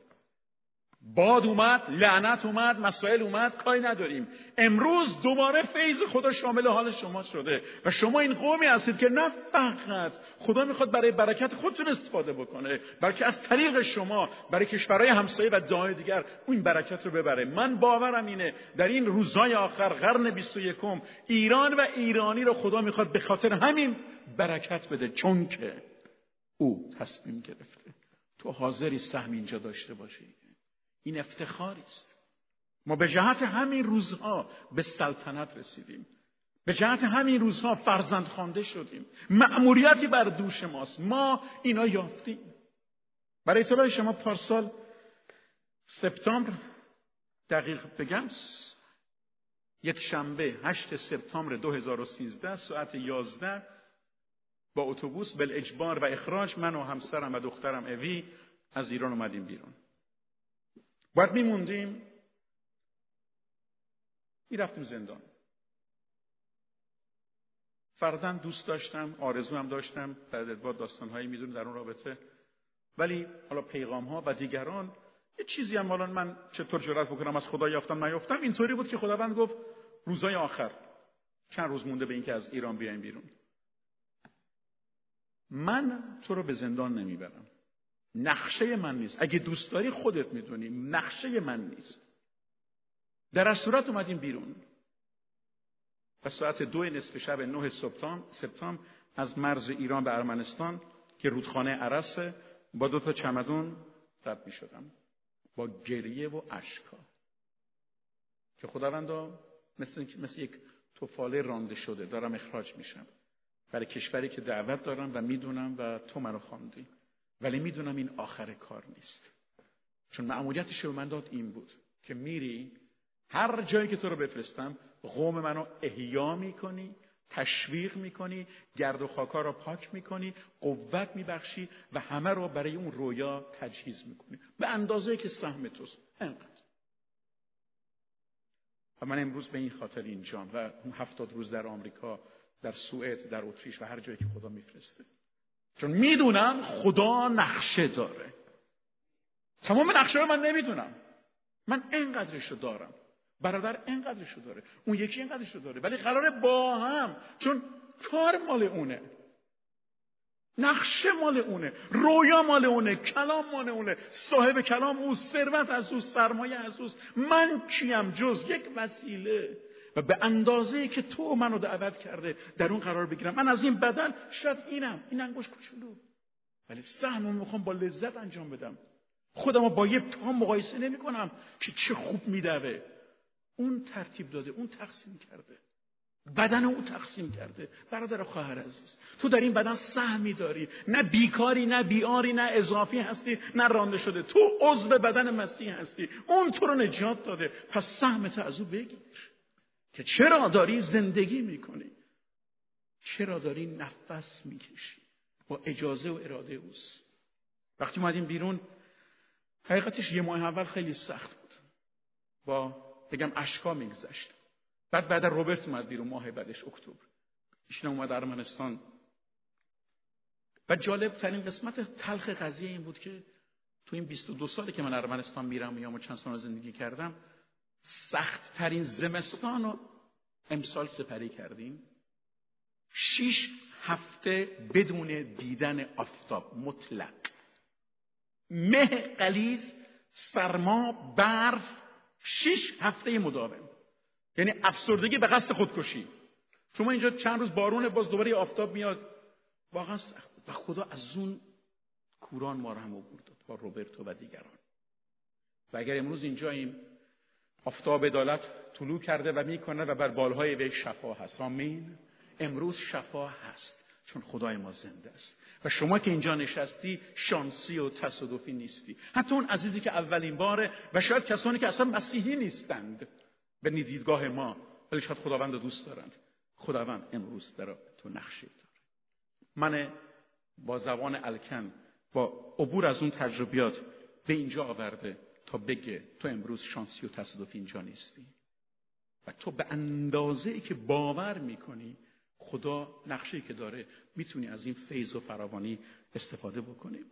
باد اومد لعنت اومد مسائل اومد کاری نداریم. امروز دوباره فیض خدا شامل حال شما شده و شما این قومی هستید که نه فقط خدا می‌خواد برای برکت خودتون استفاده بکنه بلکه از طریق شما برای کشورهای همسایه و دعای دیگر اون برکت رو ببره. من باورم اینه در این روزهای آخر قرن 21 ایران و ایرانی رو خدا می‌خواد به خاطر همین برکت بده چون که او تصمیم گرفته. تو حاضری سهم اینجا داشته باشی. این افتخاری است. ما به جهت همین روزها به سلطنت رسیدیم. به جهت همین روزها فرزند خوانده شدیم. مأموریتی بر دوش ماست. ما اینا یافتیم. برای اطلاع شما پارسال سپتامبر دقیق بگم. یک شنبه 8 سپتامبر 2013 ساعت 11 با اتوبوس بل اجبار و اخراج من و همسرم و دخترم اوی از ایران اومدیم بیرون. باید میموندیم. می‌رفتیم زندان. فردن دوست داشتم آرزو هم داشتم بعد با داستانهایی می‌دونم در اون رابطه. ولی حالا پیغام ها و دیگران یه چیزی هم الان من چطور جرأت بکنم از خدا یافتم نیافتم اینطوری بود که خداوند گفت روزای آخر چند روز مونده به اینکه از ایران بیایم بیرون. من تو رو به زندان نمی‌برم. نقشه من نیست. اگه دوست داری خودت می‌دونی نقشه من نیست. در از صورت اومدیم بیرون. و ساعت دو نصف شب نه سپتامبر از مرز ایران به ارمنستان که رودخانه عرسه با دو تا چمدون رد می شدم با گریه و اشکا که خداوندا مثل, مثل یک توفاله رانده شده دارم اخراج میشم. برای کشوری که دعوت دارم و می‌دونم و تو منو خواندی. ولی می‌دونم این آخر کار نیست. چون معمولیتش به من داد این بود که میری هر جایی که تو رو بفرستم قوم منو احیا می‌کنی تشویق می‌کنی گرد و خاکا رو پاک می‌کنی قوت میبخشی و همه رو برای اون رویا تجهیز می‌کنی. به اندازه که سهم توست. انقدر. و من امروز به این خاطر اینجام و اون هفتاد روز در آمریکا در سوئد در اتریش و هر جایی که خدا میفرسته. چون می‌دونم خدا نقشه داره. تمام نقشه رو من نمی‌دونم. من انقدرش رو دارم. برادر اینقدرشو داره. اون یکی اینقدرشو داره. ولی قراره با هم چون کار مال اونه. نقشه مال اونه. رویا مال اونه. کلام مال اونه. صاحب کلام او ثروت از او سرمایه از اوست. من کیم جز یک وسیله. و به اندازه که تو منو دعوت کرده در اون قرار بگیرم. من از این بدن شاید اینم این انگوش کوچولو. ولی سهمو می‌خوام با لذت انجام بدم. خودمو با یه پام مقایسه نمی کنم که چه خوب میدوه. اون ترتیب داده اون تقسیم کرده. بدن او تقسیم کرده. برادر خواهر عزیز تو در این بدن سهمی داری. نه بیکاری نه بیاری نه اضافی هستی نه رانده شده. تو عضو بدن مسیح هستی. اون تو رو نجات داده. پس سهمت از او بگیر. که چرا داری زندگی می‌کنی؟ چرا داری نفس می‌کشی؟ با اجازه و اراده اوست. وقتی اومدیم بیرون حقیقتش یه ماه اول خیلی سخت بود. با بگم اشکا میگذشت. بعد بعد روبرت اومد بیرون ماه بعدش اکتبر. ایشون اومد ارمنستان. و جالب ترین قسمت تلخ قضیه این بود که تو این 22 سالی که من ارمنستان میرم و چند سال زندگی کردم سخت ترین زمستان رو امسال سپری کردیم. شیش هفته بدون دیدن آفتاب مطلق. مه قلیز سرما برف شش هفته مداوم. یعنی افسردگی به قصد خودکشی. شما اینجا چند روز بارون باز دوباره آفتاب میاد. واقعا سخت. و خدا از اون کوران ما رو هم عبور با روبرتو و دیگران. و اگر امروز اینجا این آفتاب عدالت طلوع کرده و می‌کنه و بر بالهای وی شفا هست. آمین. امروز شفا هست چون خدای ما زنده است. و شما که اینجا نشستی شانسی و تصادفی نیستی. حتی اون عزیزی که اولین باره و شاید کسانی که اصلا مسیحی نیستند. به دیدگاه ما ولی شاید خداوند رو دوست دارند. خداوند امروز برای تو نقشه داره. من با زبان الکن با عبور از اون تجربیات به اینجا آورده. تا بگه تو امروز شانسی و تصادفی اینجا نیستی. و تو به اندازه ای که باور می‌کنی خدا نقشه که داره می‌تونی از این فیض و فراوانی استفاده بکنی.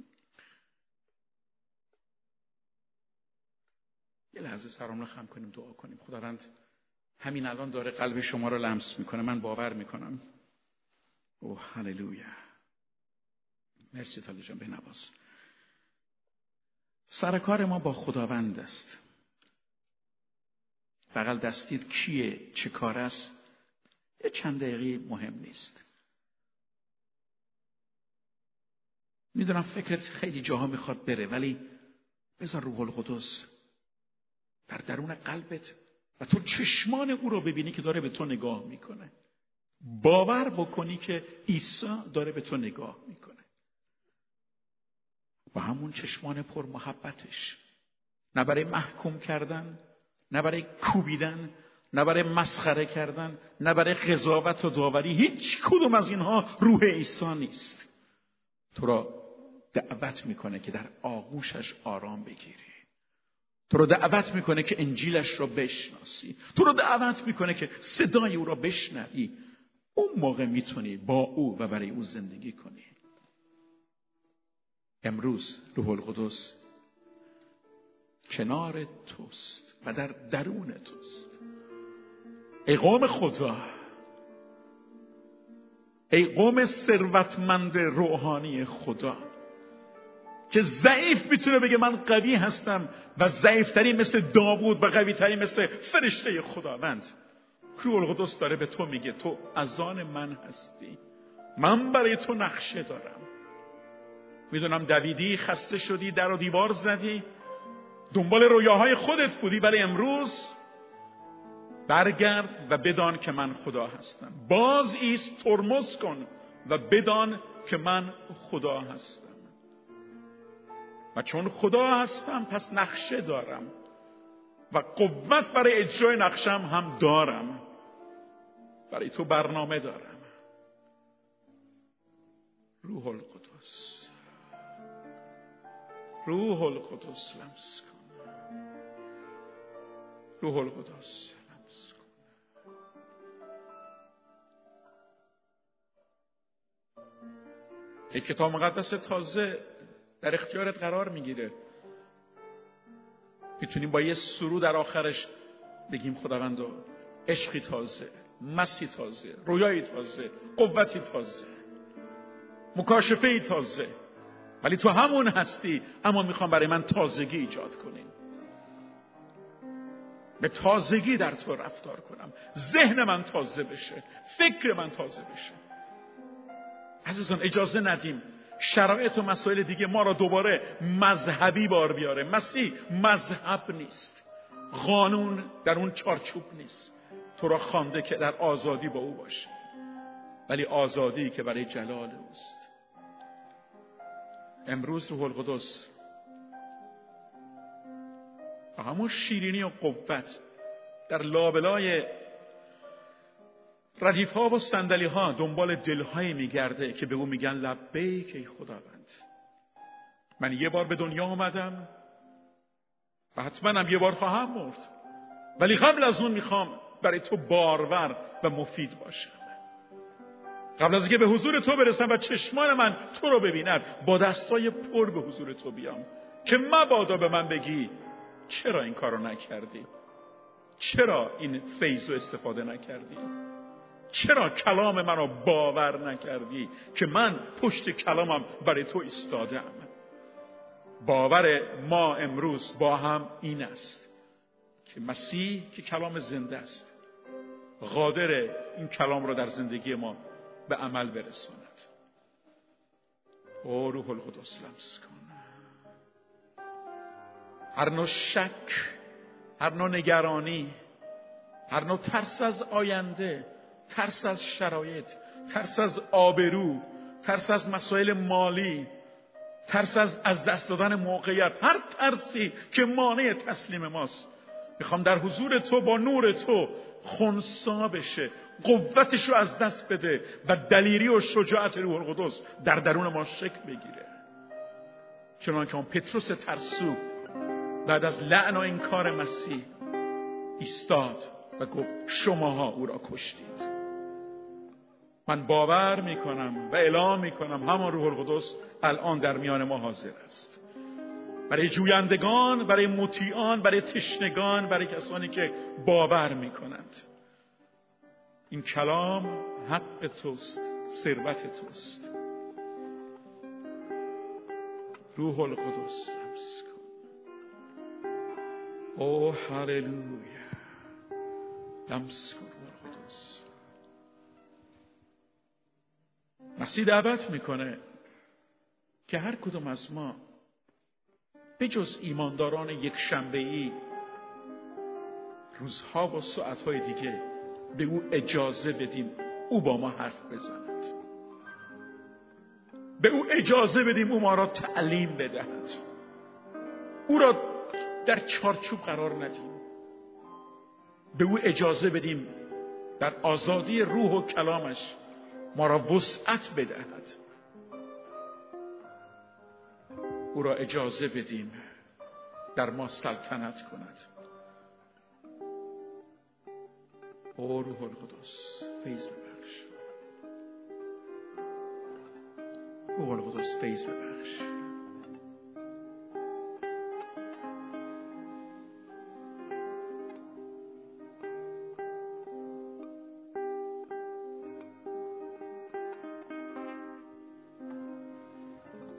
یه لحظه سرام رو خم کنیم دعا کنیم. خداوند همین الان داره قلب شما رو لمس می‌کنه. من باور می‌کنم. او هللویا. مرسی تالی جان به نواز سرکار ما با خداوند است. بغل دستید کیه چه کار است؟ یه چند دقیقه مهم نیست. می‌دونم فکرت خیلی جاها می‌خواد بره ولی بذار روح القدس در درون قلبت و تو چشمان او رو ببینی که داره به تو نگاه می‌کنه. باور بکنی که عیسی داره به تو نگاه می‌کنه. و همون چشمان پر محبتش. نه برای محکوم کردن نه برای کوبیدن نه برای مسخره کردن نه برای قضاوت و داوری. هیچ کدوم از اینها روح عیسی نیست. تو را دعوت می‌کنه که در آغوشش آرام بگیری. تو رو دعوت می‌کنه که انجیلش را بشناسی. تو رو دعوت می‌کنه که صدای او را بشنوی. اون موقع می‌تونی با او و برای او زندگی کنی. امروز روح القدس کنار توست و در درون توست. ای قوم خدا ای قوم ثروتمند روحانی خدا که ضعیف می‌تونه بگه من قوی هستم و ضعیفتری مثل داوود و قویتری مثل فرشته خداوند. روح القدس داره به تو میگه تو از آن من هستی. من برای تو نقشه دارم. می‌دونم دویدی خسته شدی در و دیوار زدی. دنبال رویاهای خودت بودی برای امروز برگرد و بدان که من خدا هستم. باز ایست ترمز کن و بدان که من خدا هستم. و چون خدا هستم پس نقشه دارم. و قوت برای اجرای نقشم هم دارم. برای تو برنامه دارم. روح القدس. روح القدس لمس کن. روح القدس لمس کن. یک کتاب مقدس تازه در اختیارت قرار می‌گیره. می‌تونیم با یه سرو در آخرش بگیم خداوند عشقی تازه مسی تازه رویایی تازه قوتی تازه مکاشفه تازه. ولی تو همون هستی. اما می‌خوام برای من تازگی ایجاد کنیم به تازگی در تو رفتار کنم. ذهن من تازه بشه. فکر من تازه بشه. عزیزان اجازه ندیم. شرایط و مسائل دیگه ما را دوباره مذهبی بار بیاره. مسیح مذهب نیست. قانون در اون چارچوب نیست. تو را خوانده که در آزادی با او باشه. ولی آزادی که برای جلال اوست. امروز روح القدس. و همون شیرینی و قوت در لابلای ردیف ها و سندلی ها دنبال دلهایی میگرده که به او میگن لبیک ای خداوند. من یه بار به دنیا آمدم و حتما هم یه بار خواهم مرد. ولی قبل از اون می‌خوام برای تو بارور و مفید باشم. قبل از اینکه به حضور تو برسم و چشمان من تو رو ببیند با دستای پر به حضور تو بیام. که مبادا به من بگی چرا این کارو نکردی؟ چرا این فیض رو استفاده نکردی؟ چرا کلام منو باور نکردی که من پشت کلامم برای تو ایستادم؟ باور ما امروز با هم این است که مسیح که کلام زنده است قادر این کلام رو در زندگی ما به عمل برساند. او روح القدس لمس کن. هر نوع شک هر نوع نگرانی هر نوع ترس از آینده ترس از شرایط ترس از آبرو ترس از مسائل مالی ترس از از دست دادن موقعیت هر ترسی که مانع تسلیم ماست. می‌خوام در حضور تو با نور تو خونسا بشه. قوتش رو از دست بده و دلیری و شجاعت روح القدس در درون ما شکل بگیره. چنانکه اون پتروس ترسو بعد از لعن و انکار مسیح ایستاد و گفت شماها او را کشتید. من باور می‌کنم و اعلام می‌کنم همان روح القدس الان در میان ما حاضر است. برای جویندگان برای مطیعان برای تشنگان برای کسانی که باور می‌کنند. این کلام حق توست ثروت توست. روح القدس لمس کن. او هللویا. لمس کن مسیح دعوت می‌کنه که هر کدوم از ما به جز ایمانداران یک شنبه ای روزها و ساعتهای دیگه به او اجازه بدیم او با ما حرف بزند. به او اجازه بدیم او ما را تعلیم بدهد. او را در چارچوب قرار ندیم. به او اجازه بدیم در آزادی روح و کلامش ما را وسعت بدهد. او را اجازه بدیم در ما سلطنت کند. او روح القدس. فیض ببخش روح القدس فیض ببخش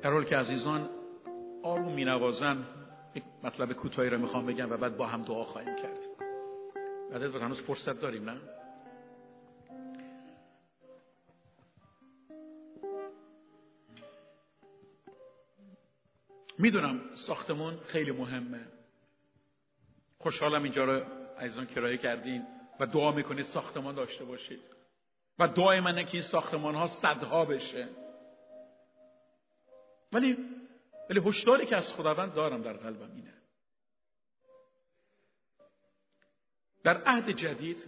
در حال که عزیزان آروم می نوازن یک مطلب کوتاهی رو می‌خوام بگم و بعد با هم دعا خواهیم کرد. بعد از هنوز فرصت داریم نه می‌دونم ساختمون خیلی مهمه. خوشحالم اینجا رو عزیزان کرایه کردین و دعا می‌کنید ساختمان داشته باشید. و دعای منه که این ساختمان ها صدها بشه. ولی ولی هشداری که از خداوند دارم در قلبم اینه. در عهد جدید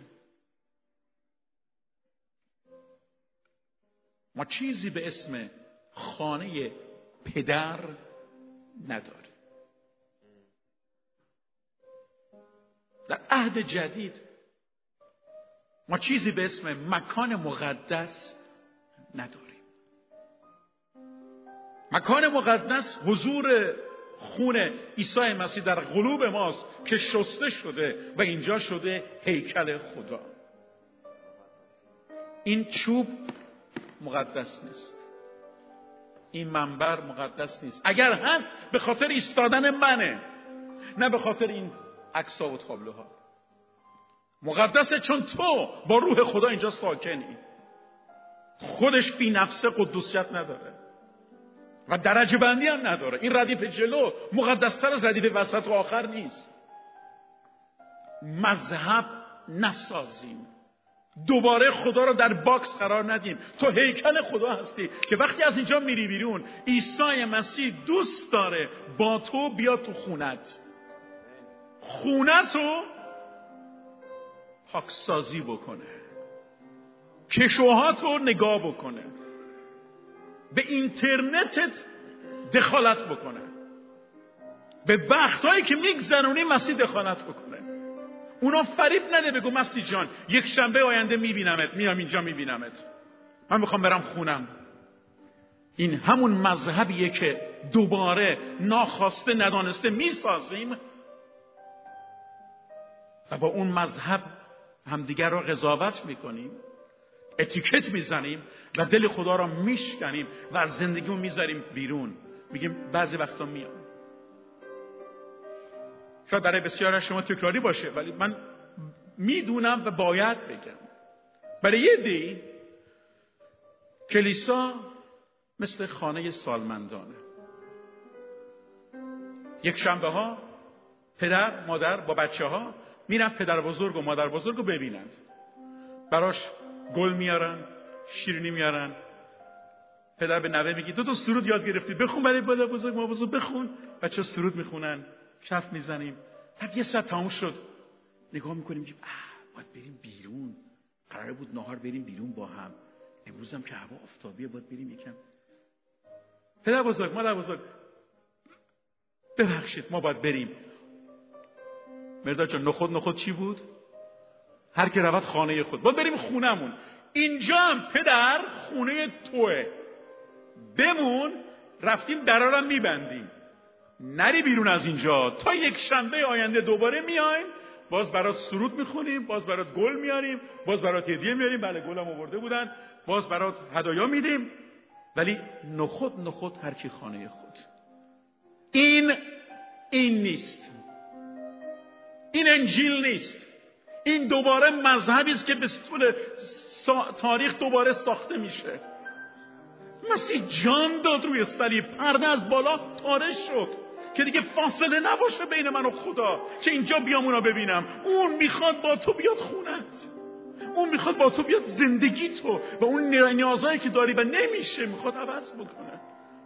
ما چیزی به اسم خانه پدر نداریم. در عهد جدید ما چیزی به اسم مکان مقدس نداریم. مکان مقدس حضور خون عیسی مسیح در قلوب ماست که شسته شده و اینجا شده هیکل خدا. این چوب مقدس نیست. این منبر مقدس نیست. اگر هست به خاطر ایستادن منه نه به خاطر این عکسا و تابلوها. مقدسه چون تو با روح خدا اینجا ساکنی. خودش بی نفس قدوسیت نداره. و درجه بندی هم نداره. این ردیف جلو مقدستر از ردیف وسط و آخر نیست. مذهب نسازیم. دوباره خدا رو در box قرار ندیم. تو هیکل خدا هستی که وقتی از اینجا میری بیرون عیسی مسیح دوست داره با تو بیا تو خونت. خونت رو پاکسازی بکنه. کشوهات رو نگاه بکنه. به اینترنتت دخالت بکنه. به وقتهایی که میگذرونی مسیح دخالت بکنه. اونا فریب نده بگو مسیح جان یک شنبه آینده میبینمت. میام اینجا میبینمت. من می‌خوام برم خونم. این همون مذهبیه که دوباره ناخواسته ندانسته می‌سازیم. و با اون مذهب همدیگر رو قضاوت می‌کنیم. اتیکت می‌زنیم و دل خدا را میشکنیم و از زندگیمون می‌ذاریم بیرون. میگیم بعضی وقتا میام. شاید برای بسیار شما تکراری باشه ولی من می‌دونم و باید بگم. برای یه دی کلیسا مثل خانه سالمندانه. یک شنبه ها پدر مادر با بچه ها میرن پدر بزرگ و مادر بزرگ رو ببینند. براش گل میارن شیرینی میارن. پدر به نوه میگی دو تا سرود یاد گرفتی بخون برای بالا بزرگ ما بزرگ بخون. بچه سرود می‌خونن کف می‌زنیم. بعد یه ساعت تموم شد. نگاه می‌کنیم که باید بریم بیرون. قرار بود نهار بریم بیرون با هم. امروز هم که هوا آفتابیه باید بریم یکم. پدر بزرگ مادر بزرگ ببخشید ما باید بریم. مرداد جان نخود نخود چی بود؟ هر که رود خانه خود. باید بریم خونهمون. اینجا هم پدر خونه توه. بمون رفتیم درارم میبندیم. نری بیرون از اینجا. تا یک شنبه آینده دوباره میایم. باز برات سرود می‌خونیم باز برات گل میاریم باز برات هدیه میاریم بله گلم آورده بودن. باز برات هدایا میدیم. ولی نخود نخود هر کی خانه خود. این این نیست. این انجیل نیست. این دوباره مذهبی است که به طول تاریخ دوباره ساخته میشه. مسیح جان داد روی صلیب پرده از بالا پاره شد که دیگه فاصله نباشه بین من و خدا که اینجا بیام اونا ببینم. اون می‌خواد با تو بیاد خونت. اون می‌خواد با تو بیاد زندگی تو. و اون نیازهایی که داری و نمیشه می‌خواد عوض بکنه.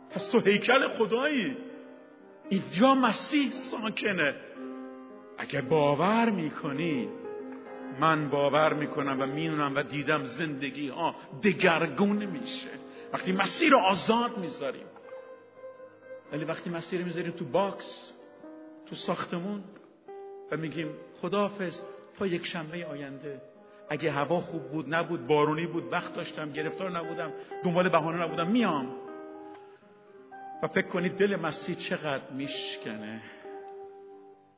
پس تو هیکل خدایی. اینجا مسیح ساکنه. اگه باور می‌کنی من باور می‌کنم و می‌دونم و دیدم زندگی ها دگرگون میشه. وقتی مسیح رو آزاد می‌ذاریم. ولی وقتی مسیح می‌ذاریم تو box تو ساختمون و میگیم خداحافظ تا یک شنبه آینده. اگه هوا خوب بود نبود بارونی بود وقت داشتم گرفتار نبودم دنبال بهانه نبودم میام. و فکر کنید دل مسیح چقدر میشکنه.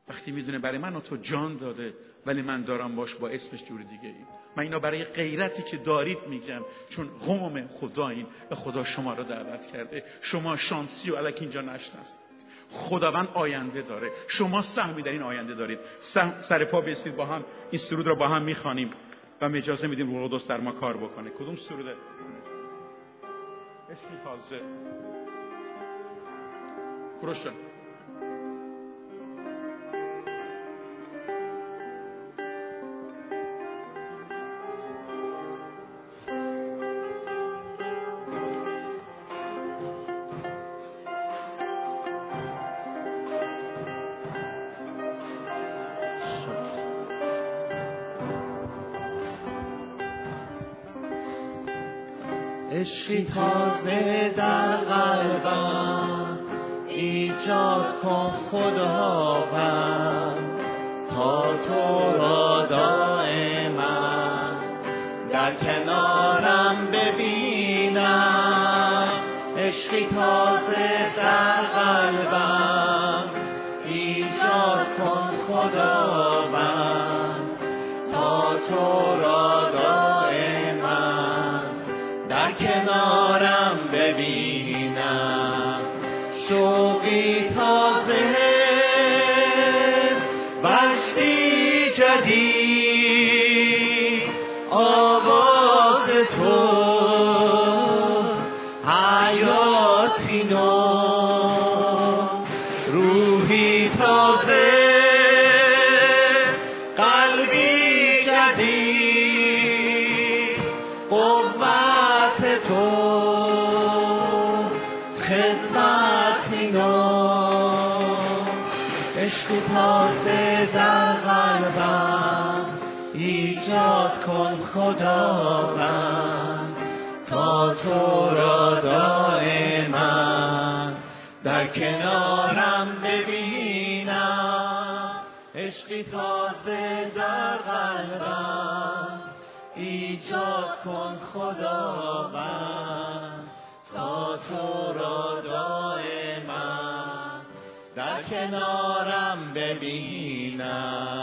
وقتی می‌دونه برای من و تو جان داده ولی من دارم باش با اسمش جور دیگه ای من اینا برای غیرتی که دارید میگم چون قوم خدا این و خدا شما رو دعوت کرده. شما شانسی و علک اینجا نشنست خداوند آینده داره. شما سهمی در این آینده دارید. سر پا بیستید با هم. این سرود رو با هم می‌خوانیم و اجازه میدیم روح در ما کار بکنه. کدوم سروده عشقی تازه. تازه در قلبم ایجاد کن خداوند. تا تو را دائما در کنارم ببینم. عشقی تازه در قلبم ایجاد کن خداوند. تا تو را ببینم. شوقی تازه ایجاد کن خداوند تا تو را دائما در کنارم ببینم. عشقی تازه در قلبم ایجاد کن خداوند تا تو را دائما در کنارم ببینم.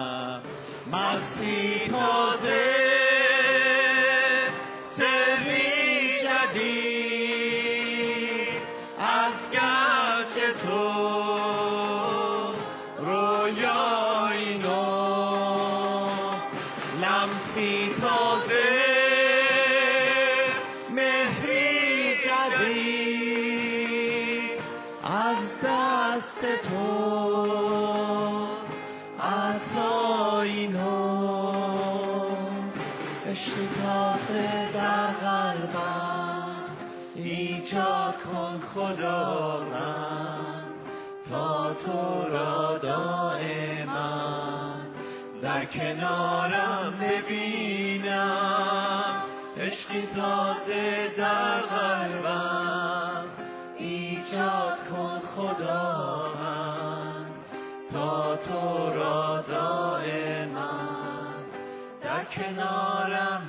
مسیح تازه خدا من تا تو را دائما در کنارم ببینم. عشقی تازه در قلبم ایجاد کن خدا من تا تو را دائما در کنارم